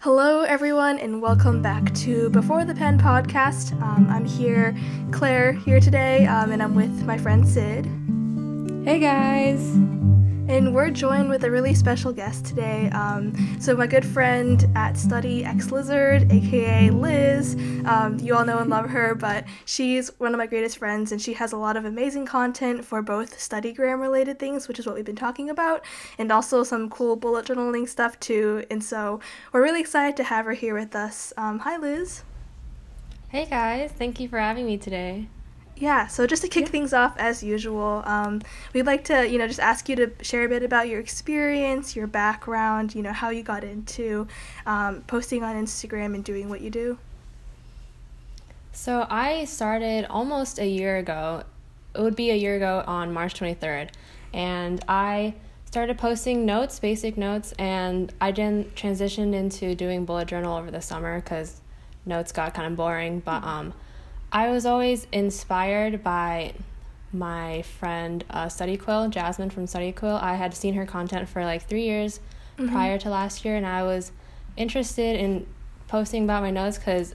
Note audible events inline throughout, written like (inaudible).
Hello, everyone, and welcome back to Before the Pen podcast. Um, I'm here, Claire, here today, um, and I'm with my friend Sid. Hey, guys. And we're joined with a really special guest today. Um, so, my good friend at Study X Lizard, aka Liz. Um, you all know and love her, but she's one of my greatest friends, and she has a lot of amazing content for both StudyGram related things, which is what we've been talking about, and also some cool bullet journaling stuff too. And so, we're really excited to have her here with us. Um, hi, Liz. Hey, guys. Thank you for having me today. Yeah, so just to kick yeah. things off as usual, um, we'd like to, you know, just ask you to share a bit about your experience, your background, you know, how you got into um, posting on Instagram and doing what you do. So I started almost a year ago. It would be a year ago on March 23rd. And I started posting notes, basic notes, and I then transitioned into doing bullet journal over the summer because notes got kind of boring. But mm-hmm. um, I was always inspired by my friend uh, Study Quill, Jasmine from Study Quill. I had seen her content for like three years mm-hmm. prior to last year, and I was interested in posting about my notes because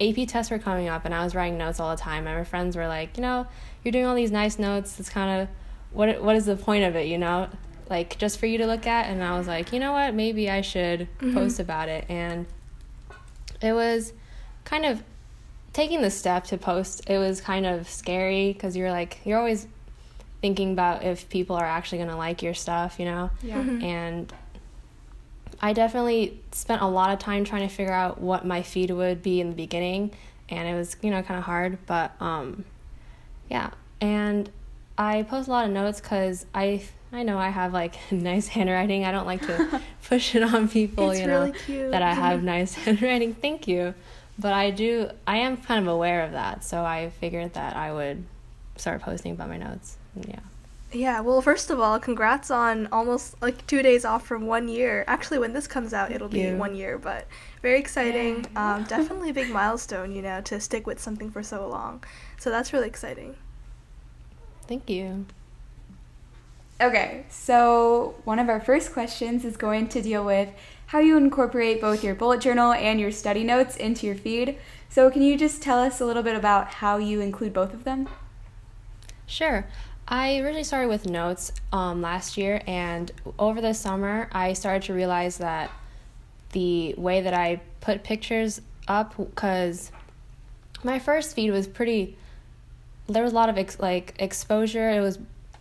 AP tests were coming up, and I was writing notes all the time. And my friends were like, you know, you're doing all these nice notes. It's kind of what what is the point of it, you know? Like just for you to look at. And I was like, you know what? Maybe I should mm-hmm. post about it. And it was kind of taking the step to post, it was kind of scary because you're like, you're always thinking about if people are actually going to like your stuff, you know? Yeah. Mm-hmm. And I definitely spent a lot of time trying to figure out what my feed would be in the beginning. And it was, you know, kind of hard. But um, yeah. And I post a lot of notes because I I know I have like (laughs) nice handwriting. I don't like to (laughs) push it on people, it's you know, really cute. that I have nice (laughs) handwriting. Thank you but I do I am kind of aware of that, so I figured that I would start posting about my notes. Yeah. Yeah, well, first of all, congrats on almost like two days off from one year. Actually, when this comes out, it'll be one year, but very exciting. Yeah. Um, (laughs) definitely a big milestone, you know, to stick with something for so long. So that's really exciting. Thank you. Okay, so one of our first questions is going to deal with how you incorporate both your bullet journal and your study notes into your feed. So, can you just tell us a little bit about how you include both of them? Sure. I originally started with notes um, last year, and over the summer, I started to realize that the way that I put pictures up, because my first feed was pretty, there was a lot of ex- like exposure. It was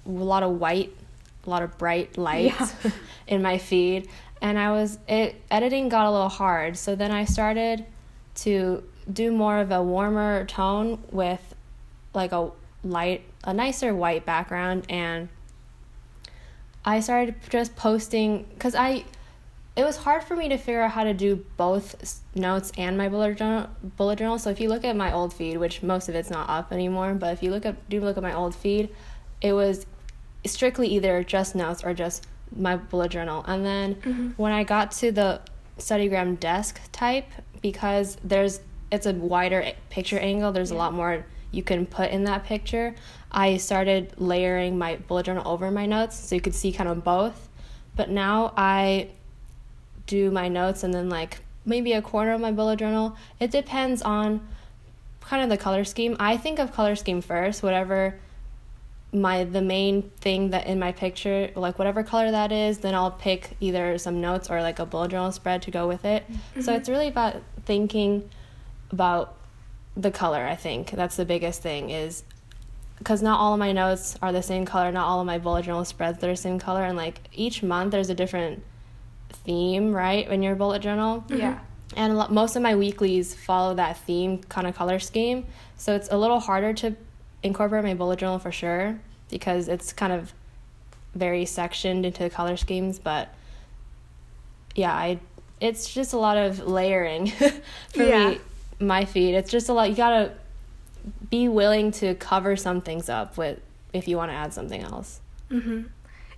a lot of white, a lot of bright lights yeah. (laughs) in my feed, and I was it editing got a little hard. So then I started to do more of a warmer tone with like a light a nicer white background and I started just posting cuz I it was hard for me to figure out how to do both notes and my bullet journal bullet journal. So if you look at my old feed, which most of it's not up anymore, but if you look at do look at my old feed, it was strictly either just notes or just my bullet journal. And then mm-hmm. when I got to the StudyGram desk type, because there's it's a wider picture angle, there's yeah. a lot more you can put in that picture. I started layering my bullet journal over my notes so you could see kind of both. But now I do my notes and then like maybe a corner of my bullet journal. It depends on kind of the color scheme. I think of color scheme first, whatever my the main thing that in my picture like whatever color that is then i'll pick either some notes or like a bullet journal spread to go with it. Mm-hmm. so it's really about thinking about the color i think. That's the biggest thing is because not all of my notes are the same color not all of my bullet journal spreads are the same color and like each month there's a different theme right in your bullet journal? Yeah. And most of my weeklies follow that theme kind of color scheme. So it's a little harder to incorporate my bullet journal for sure because it's kind of very sectioned into the color schemes but yeah i it's just a lot of layering (laughs) for yeah. me my feed it's just a lot you gotta be willing to cover some things up with if you want to add something else. Mm-hmm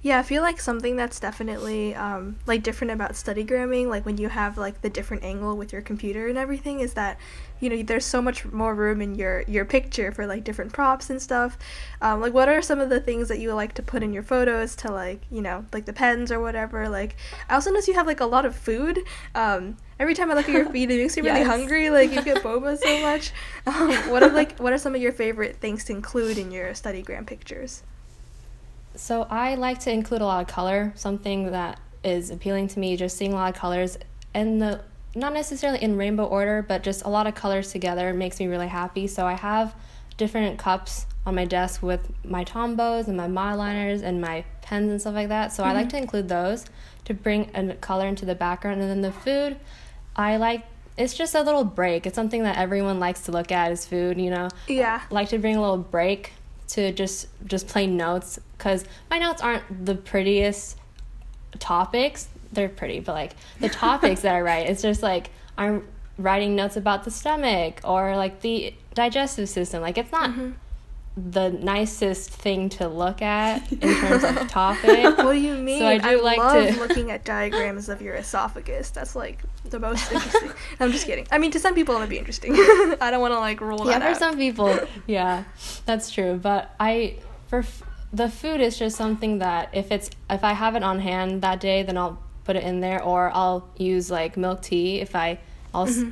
Yeah, I feel like something that's definitely um, like different about studygramming, like when you have like the different angle with your computer and everything, is that you know there's so much more room in your your picture for like different props and stuff. Um, like, what are some of the things that you like to put in your photos to like you know like the pens or whatever? Like, I also notice you have like a lot of food. Um, every time I look at your feed, it makes me really (laughs) hungry. Like you get boba so much. (laughs) Um, what are like what are some of your favorite things to include in your studygram pictures? So I like to include a lot of color, something that is appealing to me, just seeing a lot of colors and the not necessarily in rainbow order, but just a lot of colors together makes me really happy. So I have different cups on my desk with my Tombows and my monoliners and my pens and stuff like that. So I like mm-hmm. to include those to bring a color into the background. And then the food, I like it's just a little break. It's something that everyone likes to look at is food, you know Yeah. like to bring a little break to just just plain notes because my notes aren't the prettiest topics they're pretty but like the (laughs) topics that i write it's just like i'm writing notes about the stomach or like the digestive system like it's not mm-hmm. the nicest thing to look at (laughs) in terms of topic (laughs) What do you mean? I do like love to- looking at diagrams of your esophagus. That's like the most interesting. I'm just kidding. I mean, to some people it would be interesting. I don't want to like rule yeah that for out. some people yeah that's true but i for the food is just something that if it's if i have it on hand that day then i'll put it in there or i'll use like milk tea if i i'll s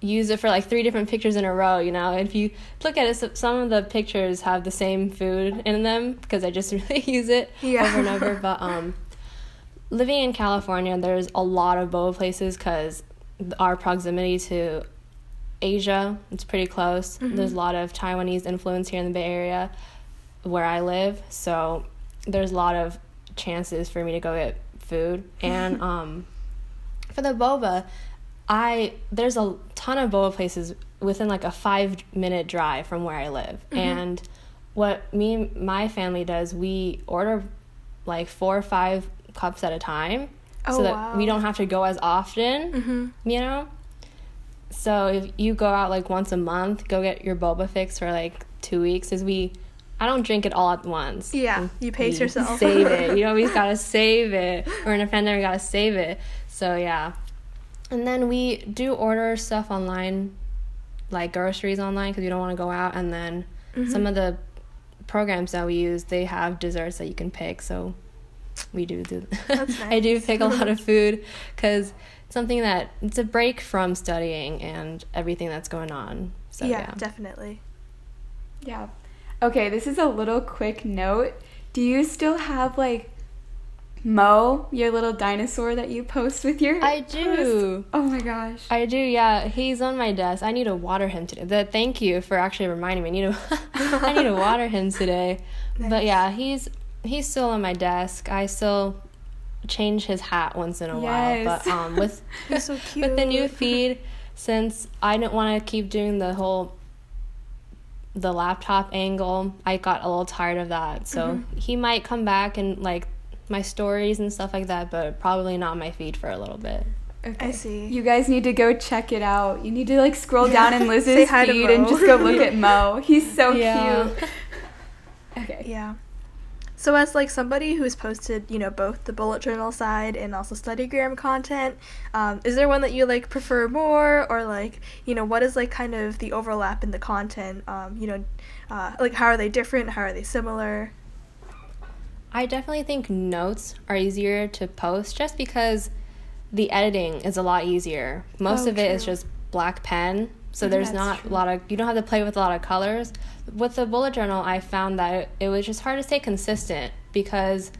use it for like three different pictures in a row you know if you look at it some of the pictures have the same food in them because i just (laughs) really use it Yeah. over and over (laughs) but um living in california there's a lot of boba places because our proximity to Asia. It's pretty close. There's a lot of Taiwanese influence here in the Bay Area where I live. So there's a lot of chances for me to go get food. (laughs) And um, for the boba, I there's a ton of boba places within like a five minute drive from where I live. And what me my family does, we order like four or five cups at a time. Oh, so that we don't have to go as often hmm you know so if you go out like once a month go get your boba fix for like two weeks because we i don't drink it all at once. Yeah, you pace We yourself. save it. (laughs) You always gotta save it. We're in a pandemic we gotta save it. So yeah. And then we do order stuff online like groceries online because we don't want to go out. And then Mm-hmm. some of the programs that we use they have desserts that you can pick. So we do do (laughs) That's i do pick a lot of (laughs) food because something that it's a break from studying and everything that's going on. So yeah, yeah, definitely. Yeah. Okay, this is a little quick note. Do you still have like Mo, your little dinosaur that you post with your i do Oh my gosh. I do, yeah. He's on my desk. I need to water him today. The, thank you for actually reminding me. I need to, (laughs) I need to water him today. (laughs) But yeah, he's he's still on my desk. I still change his hat once in a while. But um, with (laughs) so cute. with the new feed, since I didn't want to keep doing the whole the laptop angle, I got a little tired of that. So mm-hmm. he might come back and like my stories and stuff like that, but probably not my feed for a little bit. Okay. I see. You guys need to go check it out. You need to like scroll (laughs) down in Liz's hi feed (laughs) and just go look at Mo. He's so Yeah. cute. (laughs) Okay. Yeah. So as like somebody who's posted, you know, both the bullet journal side and also studygram content, um, is there one that you like prefer more, or like, you know, what is like kind of the overlap in the content? Um, you know, uh, like how are they different? How are they similar? I definitely think notes are easier to post just because the editing is a lot easier. Most Oh, of it is true. just black pen, so there's That's not true. a lot of you don't have to play with a lot of colors. With the bullet journal, I found that it, it was just hard to stay consistent because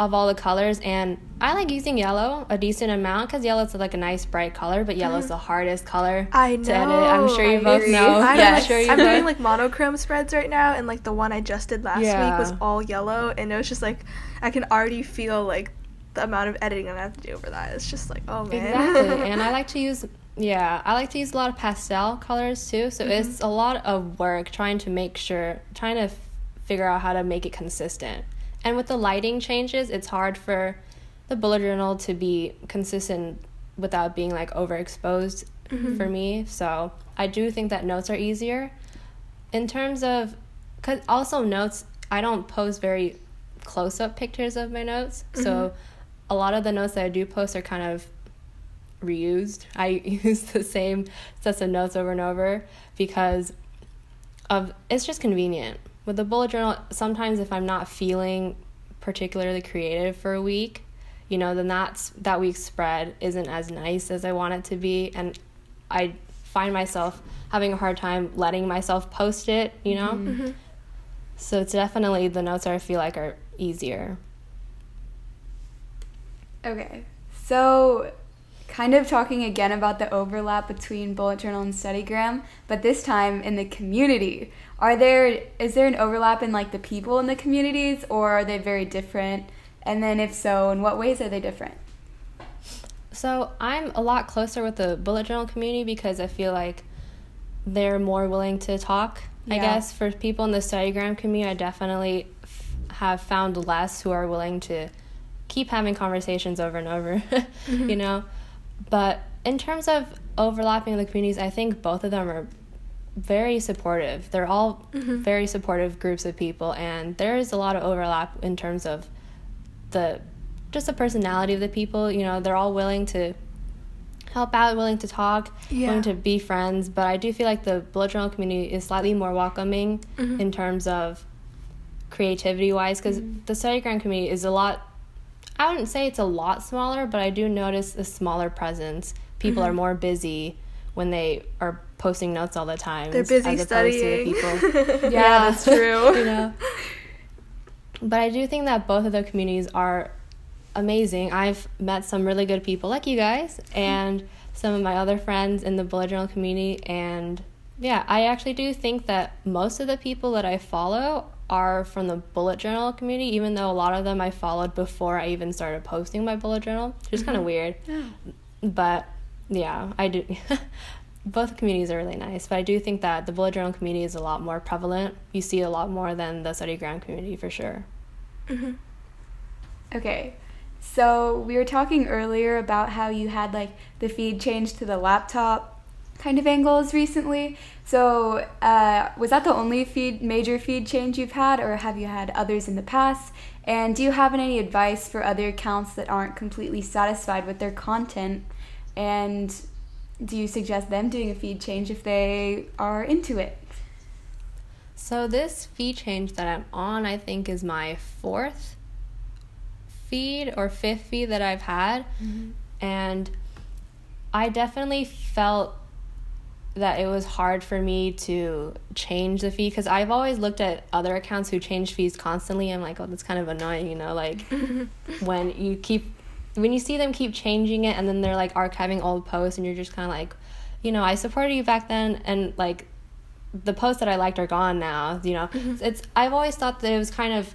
of all the colors and I like using yellow a decent amount because yellow's like a nice bright color, but yellow's uh-huh. the hardest color. I to edit. I'm sure you I both agree. know. I'm, like, sure you I'm both- doing like monochrome spreads right now, and like the one I just did last week was all yellow, and it was just like I can already feel like the amount of editing I have to do over that. It's just like, oh man. Exactly. (laughs) and I like to use yeah, I like to use a lot of pastel colors too. So it's a lot of work trying to make sure trying to f- figure out how to make it consistent. And with the lighting changes, it's hard for the bullet journal to be consistent without being like overexposed for me. So I do think that notes are easier. In terms of, cause also notes, I don't post very close up pictures of my notes. Mm-hmm. So a lot of the notes that I do post are kind of reused. I (laughs) use the same sets of notes over and over because of it's just convenient. With the bullet journal, sometimes if I'm not feeling particularly creative for a week, you know, then that's that week's spread isn't as nice as I want it to be and I find myself having a hard time letting myself post it, you know? Mm-hmm. mm-hmm. So it's definitely the notes that I feel like are easier. Okay. So kind of talking again about the overlap between bullet journal and studygram but this time in the community. Are there is there an overlap in like the people in the communities or are they very different? And then if so in what ways are they different? So i'm a lot closer with the bullet journal community because i feel like they're more willing to talk yeah. i guess. For people in the studygram community i definitely f- have found less who are willing to keep having conversations over and over (laughs) mm-hmm. you know but in terms of overlapping the communities, I think both of them are very supportive. They're all mm-hmm. very supportive groups of people, and there is a lot of overlap in terms of the just the personality of the people. You know, they're all willing to help out, willing to talk, yeah. willing to be friends. But I do feel like the bullet journal community is slightly more welcoming mm-hmm. in terms of creativity wise, because mm-hmm. the studygram community is a lot I wouldn't say it's a lot smaller, but I do notice a smaller presence. People mm-hmm. are more busy when they are posting notes all the time. They're busy studying. (laughs) yeah, yeah, that's true. (laughs) you know. But I do think that both of the communities are amazing. I've met some really good people like you guys and some of my other friends in the bullet journal community and yeah, I actually do think that most of the people that I follow are from the bullet journal community, even though a lot of them I followed before I even started posting my bullet journal, which is mm-hmm. kind of weird. Yeah. But yeah, I do. (laughs) Both communities are really nice, but I do think that the bullet journal community is a lot more prevalent. You see a lot more than the studygram community for sure. Mm-hmm. Okay, so we were talking earlier about how you had like the feed change to the laptop kind of angles recently. So, uh, was that the only feed major feed change you've had, or have you had others in the past? And do you have any advice for other accounts that aren't completely satisfied with their content? And do you suggest them doing a feed change if they are into it? So, this feed change that I'm on, I think, is my fourth feed or fifth feed that I've had. Mm-hmm. And I definitely felt that it was hard for me to change the fee because I've always looked at other accounts who change fees constantly. I'm like, oh, that's kind of annoying, you know, like (laughs) when you keep when you see them keep changing it and then they're like archiving old posts and you're just kind of like, you know, I supported you back then and like the posts that I liked are gone now, you know. Mm-hmm. It's I've always thought that it was kind of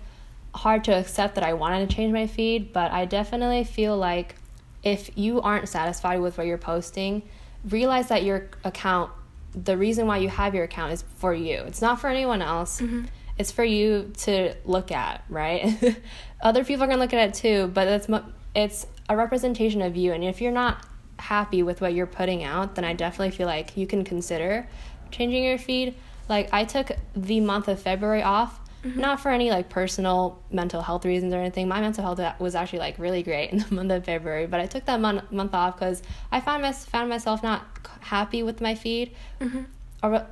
hard to accept that I wanted to change my feed, but I definitely feel like if you aren't satisfied with what you're posting, realize that your account the reason why you have your account is for you. It's not for anyone else. Mm-hmm. it's for you to look at right? (laughs) Other people are going to look at it too but it's it's a representation of you. And if you're not happy with what you're putting out then i definitely feel like you can consider changing your feed. Like i took the month of february off Mm-hmm. Not for any like personal mental health reasons or anything. My mental health was actually like really great (laughs) in the month of February, but I took that month month off because I found my, found myself not happy with my feed, mm-hmm. or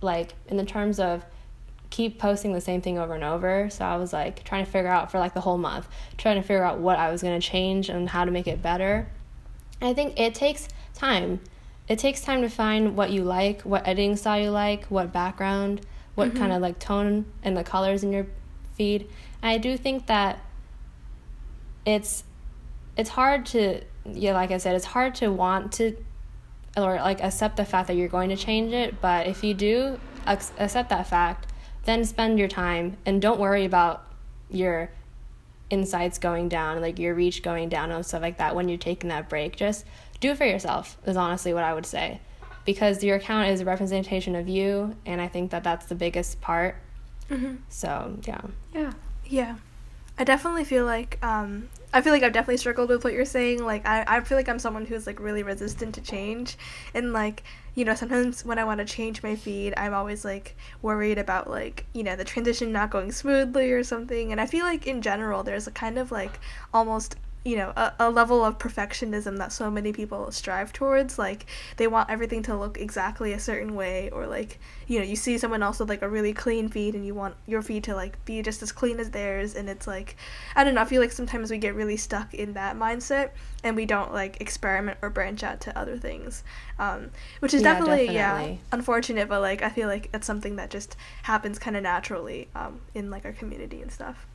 like in the terms of keep posting the same thing over and over. So I was like trying to figure out for like the whole month, trying to figure out what I was gonna change and how to make it better. And I think it takes time. It takes time to find what you like, what editing style you like, what background what mm-hmm. kind of like tone and the colors in your feed. And I do think that it's it's hard to yeah, like I said, it's hard to want to or like accept the fact that you're going to change it, but if you do accept that fact, then spend your time and don't worry about your insights going down, like your reach going down and stuff like that when you're taking that break. Just do it for yourself, is honestly what I would say because your account is a representation of you and i think that that's the biggest part mm-hmm. so yeah yeah yeah i definitely feel like um, I feel like I've definitely struggled with what you're saying. Like I, I feel like I'm someone who's like really resistant to change, and like you know sometimes when I want to change my feed, I'm always like worried about like you know the transition not going smoothly or something. And I feel like in general there's a kind of like almost you know a, a level of perfectionism that so many people strive towards like they want everything to look exactly a certain way or like you know you see someone else with like a really clean feed and you want your feed to like be just as clean as theirs and it's like i don't know i feel like sometimes we get really stuck in that mindset and we don't like experiment or branch out to other things um, which is Yeah, definitely, definitely. yeah unfortunate but like i feel like that's something that just happens kind of naturally um, in like our community and stuff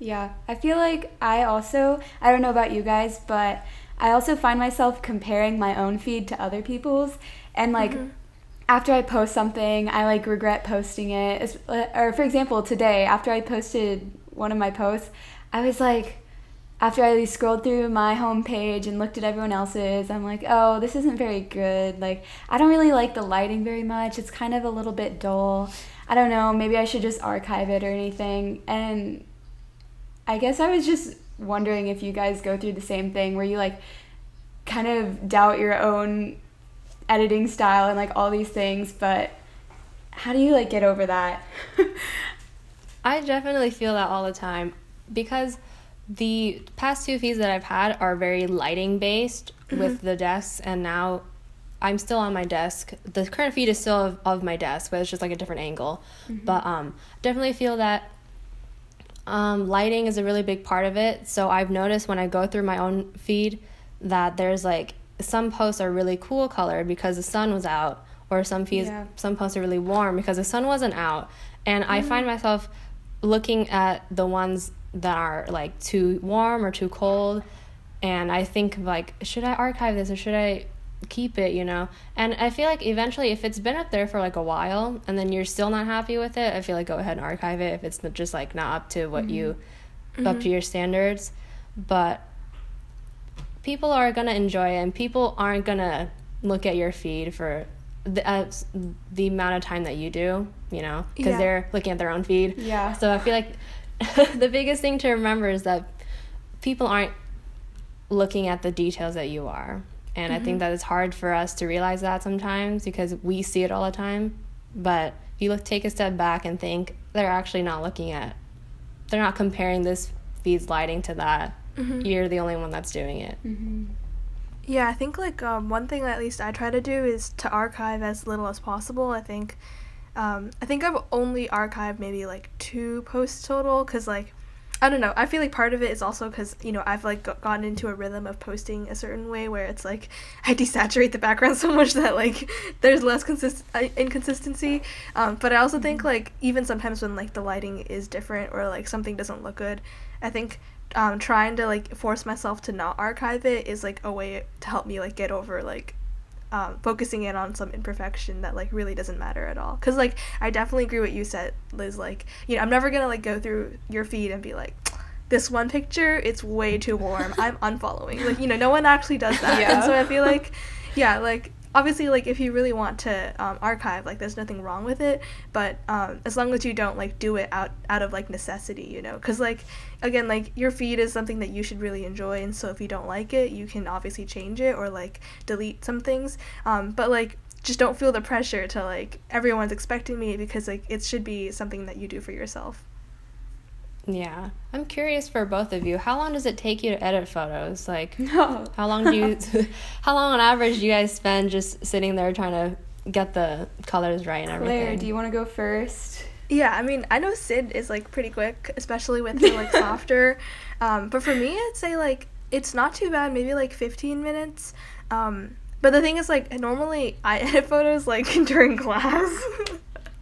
Yeah, I feel like I also, I don't know about you guys, but I also find myself comparing my own feed to other people's. And like, Mhm. after I post something, I like regret posting it. Uh, Or for example, today, after I posted one of my posts, I was like, after I scrolled through my homepage and looked at everyone else's, I'm like, oh, this isn't very good. Like, I don't really like the lighting very much. It's kind of a little bit dull. I don't know. Maybe I should just archive it or anything. And I guess I was just wondering if you guys go through the same thing where you like kind of doubt your own editing style and like all these things, but how do you like get over that? (laughs) I definitely feel that all the time because the past two feeds that I've had are very lighting based with the desks, and now I'm still on my desk. The current feed is still of, of my desk, but it's just like a different angle. But um, definitely feel that um, lighting is a really big part of it. So I've noticed when I go through my own feed that there's like some posts are really cool colored because the sun was out, or some feeds Yeah. some posts are really warm because the sun wasn't out. And I find myself looking at the ones that are like too warm or too cold and I think like should I archive this or should I keep it, you know? And I feel like eventually if it's been up there for like a while and then you're still not happy with it, I feel like go ahead and archive it if it's just like not up to what you up to your standards. But people are going to enjoy it and people aren't going to look at your feed for the, uh, the amount of time that you do, you know, because Yeah. they're looking at their own feed. Yeah. So I feel like (laughs) the biggest thing to remember is that people aren't looking at the details that you are. And I think that it's hard for us to realize that sometimes because we see it all the time. But if you look, take a step back and think they're actually not looking at, they're not comparing this feed's lighting to that. You're the only one that's doing it. Mm-hmm. Yeah, I think like um, one thing at least I try to do is to archive as little as possible. I think, um, I think I've only archived maybe like two posts total because like, I don't know. I feel like part of it is also because you know I've like got- gotten into a rhythm of posting a certain way where it's like (laughs) I desaturate the background (laughs) so much that like there's less consist uh, inconsistency. Um, but I also think like even sometimes when like the lighting is different or like something doesn't look good, I think um, trying to like force myself to not archive it is like a way to help me like get over like um, focusing in on some imperfection that like really doesn't matter at all. Because like i definitely agree what you said liz like you know i'm never gonna like go through your feed and be like this one picture it's way too warm. I'm unfollowing. Like you know no one actually does that. Yeah. and so i feel like yeah like obviously like if you really want to um, archive like there's nothing wrong with it but um, as long as you don't like do it out out of like necessity you know? Because like again like your feed is something that you should really enjoy and so if you don't like it you can obviously change it or like delete some things. Um, but like just don't feel the pressure to like everyone's expecting me because like it should be something that you do for yourself Yeah. I'm curious for both of you. How long does it take you to edit photos? Like, No. (laughs) how long do you, (laughs) how long on average do you guys spend just sitting there trying to get the colors right and everything? Claire, do you want to go first? Yeah, I mean, I know Sid is like pretty quick, especially with the like (laughs) softer. Um, but for me, I'd say like it's not too bad, maybe like 15 minutes. Um, but the thing is, like, normally I edit photos like during class.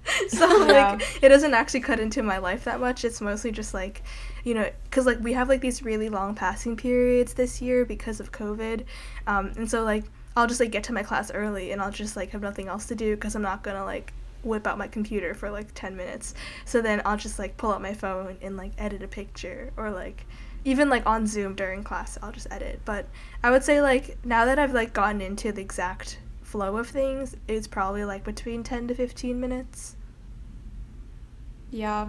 (laughs) so Yeah. like it doesn't actually cut into my life that much. It's mostly just like, you know, because like we have like these really long passing periods this year because of COVID, um, and so like I'll just like get to my class early and I'll just like have nothing else to do because I'm not gonna like whip out my computer for like 10 minutes. So then I'll just like pull out my phone and like edit a picture or like even like on Zoom during class I'll just edit. But I would say like now that I've like gotten into the exact flow of things, it's probably like between 10 to 15 minutes. Yeah.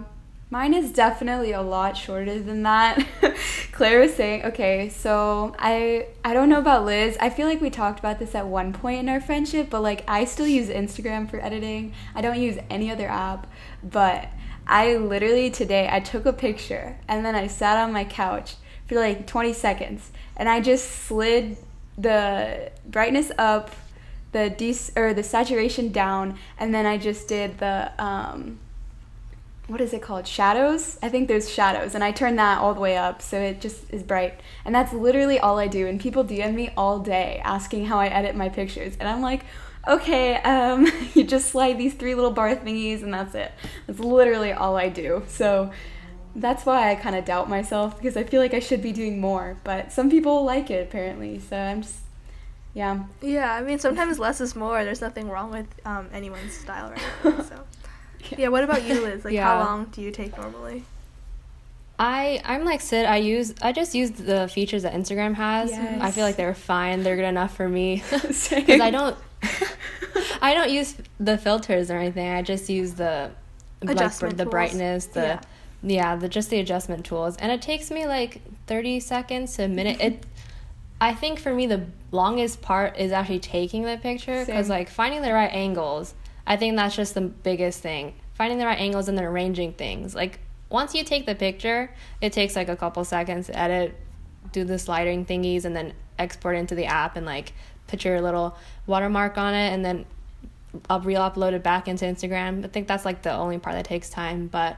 Mine is definitely a lot shorter than that. (laughs) Claire was saying, okay, so I I don't know about Liz. I feel like we talked about this at one point in our friendship, but like I still use Instagram for editing. I don't use any other app, but I literally today I took a picture and then I sat on my couch for like 20 seconds and I just slid the brightness up, the des- or the saturation down, and then I just did the um what is it called? Shadows? I think there's shadows, and I turn that all the way up so it just is bright. And that's literally all I do. And people DM me all day asking how I edit my pictures, and I'm like, okay, um, (laughs) you just slide these three little bar thingies, and that's it. That's literally all I do. So that's why I kind of doubt myself because I feel like I should be doing more. But some people like it apparently, so I'm just. Yeah. Yeah, I mean, sometimes less is more. There's nothing wrong with um, anyone's style right now. So. Yeah, what about you, Liz? Like, Yeah. how long do you take normally? I I'm like Sid. I use I just use the features that Instagram has. I feel like they're fine. They're good enough for me (laughs) (laughs) because I don't (laughs) I don't use the filters or anything. I just use the like Adjustment the tools. brightness, the Yeah. yeah, the just the adjustment tools, and it takes me like thirty seconds to a minute. It I think for me the longest part is actually taking the picture because like finding the right angles. I think that's just the biggest thing. Finding the right angles and then arranging things. Like once you take the picture, it takes like a couple seconds to edit, do the sliding thingies, and then export into the app and like put your little watermark on it, and then I'll re-upload it back into Instagram. I think that's like the only part that takes time, but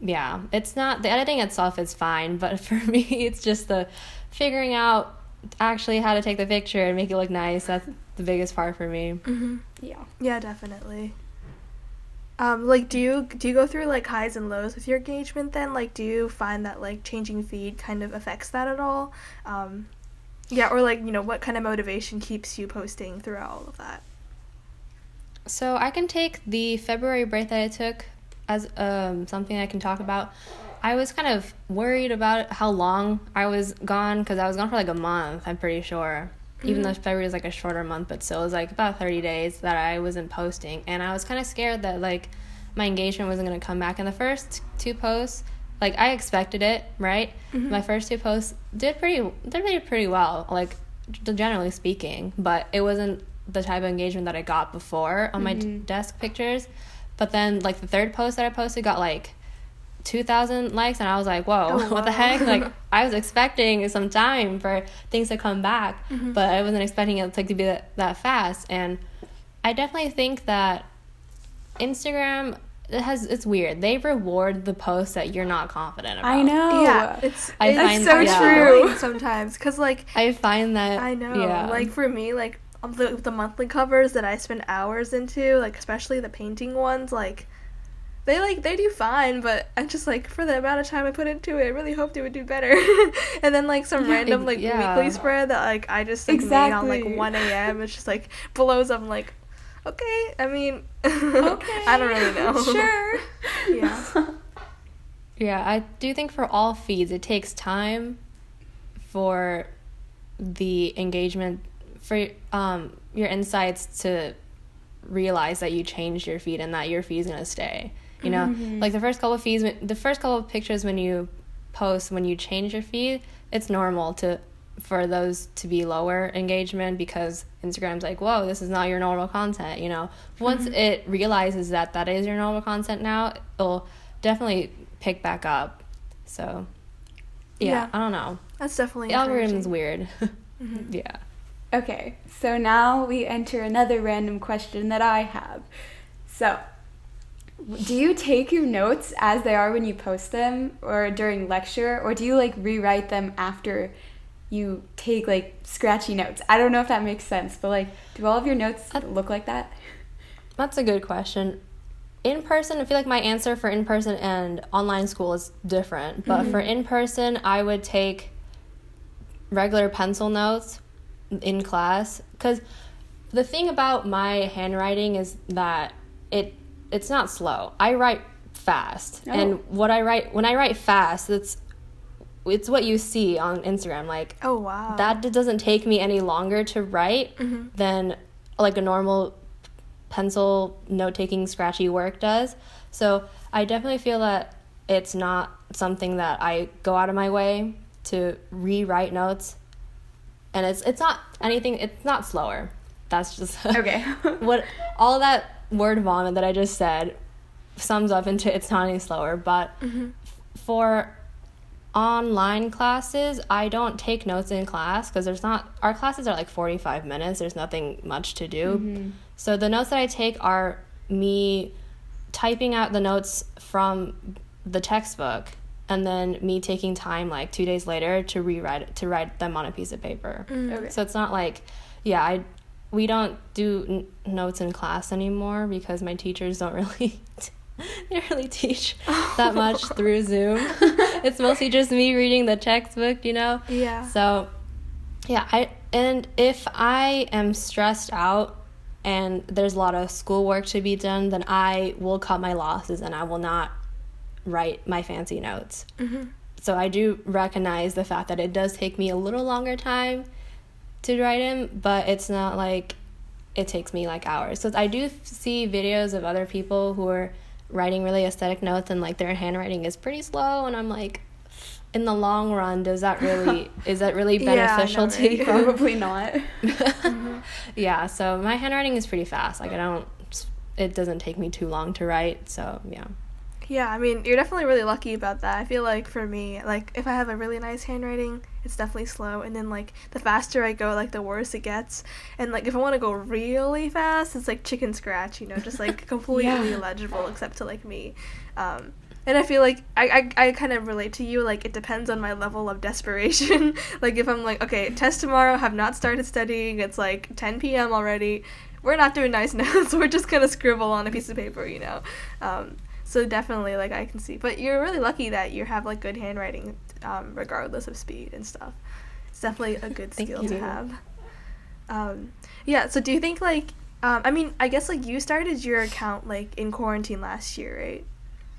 yeah, it's not the editing itself is fine, but (laughs) for me, it's just the figuring out actually how to take the picture and make it look nice. That's the biggest part for me. Mm-hmm. yeah. Yeah, definitely. Um, like, do you do you go through like highs and lows with your engagement? Then, like, do you find that like changing feed kind of affects that at all? Um, yeah, or like you know, what kind of motivation keeps you posting throughout all of that? So I can take the February break that I took as um, something I can talk about. I was kind of worried about how long I was gone because I was gone for like a month. I'm pretty sure, even though mm-hmm. February is like a shorter month, but still it was like about 30 days that I wasn't posting, and I was kind of scared that like my engagement wasn't gonna come back. And the first two posts, like I expected it, right? Mm-hmm. My first two posts did pretty did pretty pretty well, like generally speaking, but it wasn't the type of engagement that I got before on my d- desk pictures. But then like the third post that I posted got like 2000 likes and I was like, "Whoa, Oh, (laughs) what the heck?" Like (laughs) I was expecting some time for things to come back, mm-hmm. but I wasn't expecting it like to be that, that fast and I definitely think that Instagram it has it's weird. They reward the posts that you're not confident about. I know. yeah, it's I it's find- so yeah. true (laughs) sometimes because like I find that I know. Yeah. Like for me, like the, the monthly covers that I spend hours into, like especially the painting ones, like they like they do fine, but I'm just like for the amount of time I put into it, I really hoped it would do better. (laughs) and then like some Yeah, random like yeah. weekly spread that like I just like, made on like 1 a.m. It's just like blows up. I'm like, okay. I mean, Okay. (laughs) I don't really know. (laughs) Sure. Yeah. Yeah, I do think for all feeds, it takes time for the engagement for um your insights to realize that you changed your feed and that your feed is gonna stay. You know, mm-hmm. like the first couple of feeds, the first couple of pictures when you post when you change your feed, it's normal to for those to be lower engagement because Instagram's like, whoa, this is not your normal content. You know, once mm-hmm. it realizes that that is your normal content now, it'll definitely pick back up. So, yeah, Yeah. I don't know. That's definitely The algorithm's weird. (laughs) Mm-hmm. yeah. Okay, so now we enter another random question that I have. So, do you take your notes as they are when you post them or during lecture, or do you like rewrite them after you take like scratchy notes? I don't know if that makes sense, but like, do all of your notes look like that? That's a good question. In person, I feel like my answer for in person and online school is different. But mm-hmm. for in person, I would take regular pencil notes in class because the thing about my handwriting is that it it's not slow. I write fast, Oh. and what I write when I write fast, it's it's what you see on Instagram. Like Oh wow. that d- doesn't take me any longer to write mm-hmm. than like a normal pencil note taking scratchy work does. So I definitely feel that it's not something that I go out of my way to rewrite notes. And it's it's not anything it's not slower. That's just Okay. (laughs) what all that word vomit that I just said sums up into it's not any slower, but mm-hmm. for online classes, I don't take notes in class because there's not our classes are like 45 minutes. There's nothing much to do. Mm-hmm. So the notes that I take are me typing out the notes from the textbook and then me taking time like 2 days later to rewrite to write them on a piece of paper. Mm-hmm. Okay. So it's not like yeah, I we don't do n- notes in class anymore because my teachers don't (laughs) really they really teach (laughs) oh. that much through Zoom. (laughs) it's mostly just me reading the textbook, you know. Yeah. So, yeah, I and if I am stressed out and there's a lot of schoolwork to be done, then I will cut my losses and I will not write my fancy notes. Mm-hmm. So I do recognize the fact that it does take me a little longer time to write them, but it's not like it takes me like hours. So I do see videos of other people who are writing really aesthetic notes and like their handwriting is pretty slow and I'm like in the long run does that really (laughs) is that really Yeah, beneficial to you? (laughs) Probably not. (laughs) yeah, so my handwriting is pretty fast. Like I don't it doesn't take me too long to write, so yeah. Yeah, I mean, you're definitely really lucky about that. I feel like for me, like if I have a really nice handwriting, it's definitely slow, and then like the faster I go, like the worse it gets. And like if I want to go really fast, it's like chicken scratch, you know, just like (laughs) completely Yeah. illegible except to like me. Um, and I feel like I, I, I kind of relate to you. Like it depends on my level of desperation. (laughs) like if I'm like, okay, test tomorrow, have not started studying. It's like 10 p.m. already. We're not doing nice (laughs) notes. We're just gonna scribble on a piece of paper, you know. Um, so definitely, like I can see, but you're really lucky that you have like good handwriting, um, regardless of speed and stuff. It's definitely a good (laughs) skill to have. Um, yeah. So do you think like, um, I mean, I guess like you started your account like in quarantine last year, right?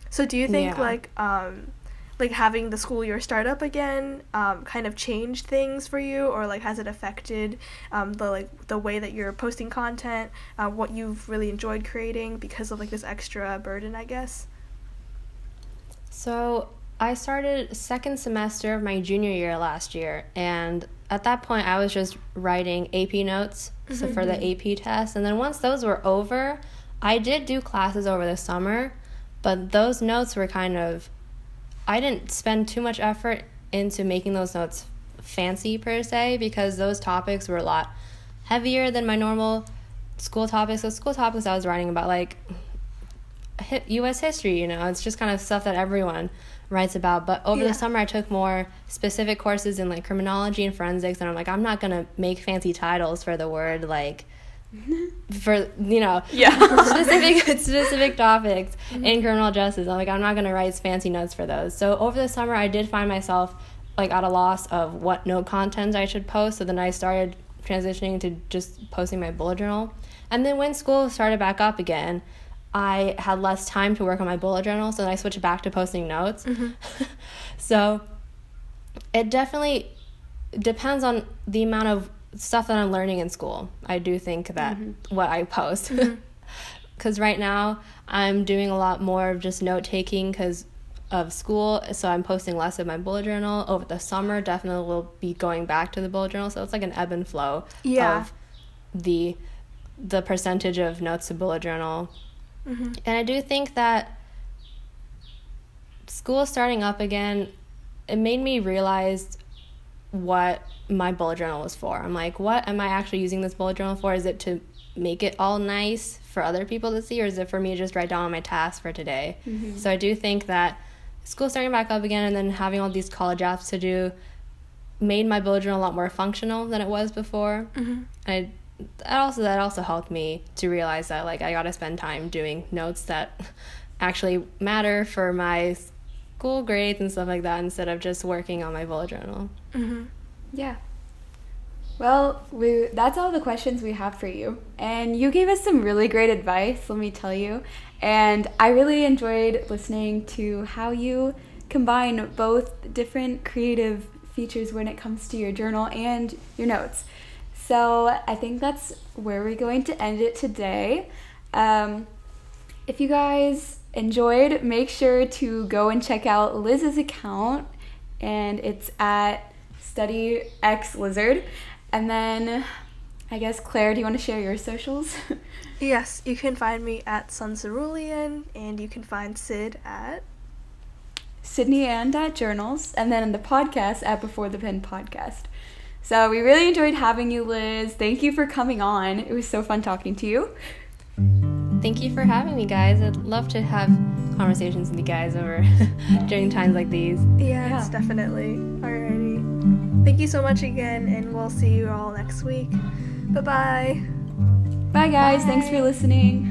So do you think Yeah. like, um, like having the school year start up again, um, kind of changed things for you, or like has it affected um, the like the way that you're posting content, uh, what you've really enjoyed creating because of like this extra burden, I guess. So I started second semester of my junior year last year, and at that point I was just writing AP notes so for the mm-hmm. AP test, and then once those were over, I did do classes over the summer, but those notes were kind of I didn't spend too much effort into making those notes fancy per se because those topics were a lot heavier than my normal school topics. So school topics I was writing about like U.S. history. You know, it's just kind of stuff that everyone writes about. But over Yeah. the summer, I took more specific courses in like criminology and forensics, and I'm like, I'm not gonna make fancy titles for the word like (laughs) for you know Yeah. (laughs) specific (laughs) specific topics in criminal justice. I'm like, I'm not gonna write fancy notes for those. So over the summer, I did find myself like at a loss of what note content I should post. So then I started transitioning to just posting my bullet journal. And then when school started back up again, I had less time to work on my bullet journal, so then I switched back to posting notes. Mm-hmm. (laughs) so it definitely depends on the amount of stuff that I'm learning in school. I do think that mm-hmm. what I post. Mm-hmm. (laughs) Because right now I'm doing a lot more of just note taking because of school, so I'm posting less of my bullet journal. Over the summer, definitely will be going back to the bullet journal, so it's like an ebb and flow Yeah. of the the percentage of notes to bullet journal. Mm-hmm. And I do think that school starting up again, it made me realize what my bullet journal was for. I'm like, what am I actually using this bullet journal for? Is it to make it all nice for other people to see, or is it for me to just write down my tasks for today? Mm-hmm. So I do think that school starting back up again and then having all these college apps to do made my bullet journal a lot more functional than it was before. And I, that also that also helped me to realize that like I got to spend time doing notes that (laughs) actually matter for my school grades and stuff like that instead of just working on my bullet journal. Mm-hmm. Yeah. Well, we that's all the questions we have for you. And you gave us some really great advice, let me tell you. And I really enjoyed listening to how you combine both different creative features when it comes to your journal and your notes. So I think that's where we're going to end it today. Um, if you guys enjoyed, make sure to go and check out Liz's account, and it's at Study X Lizard. And then, I guess Claire, do you want to share your socials? (laughs) Yes, you can find me at Suncerulean, and you can find Sid at Sydney and at Journals, and then in the podcast at Before the Pen Podcast. So we really enjoyed having you, Liz. Thank you for coming on. It was so fun talking to you. Thank you for having me, guys. I'd love to have conversations with you guys over (laughs) during times like these. Yes, Yeah. definitely. Alrighty. Thank you so much again, and we'll see you all next week. Bye bye. Bye, guys. Thanks for listening.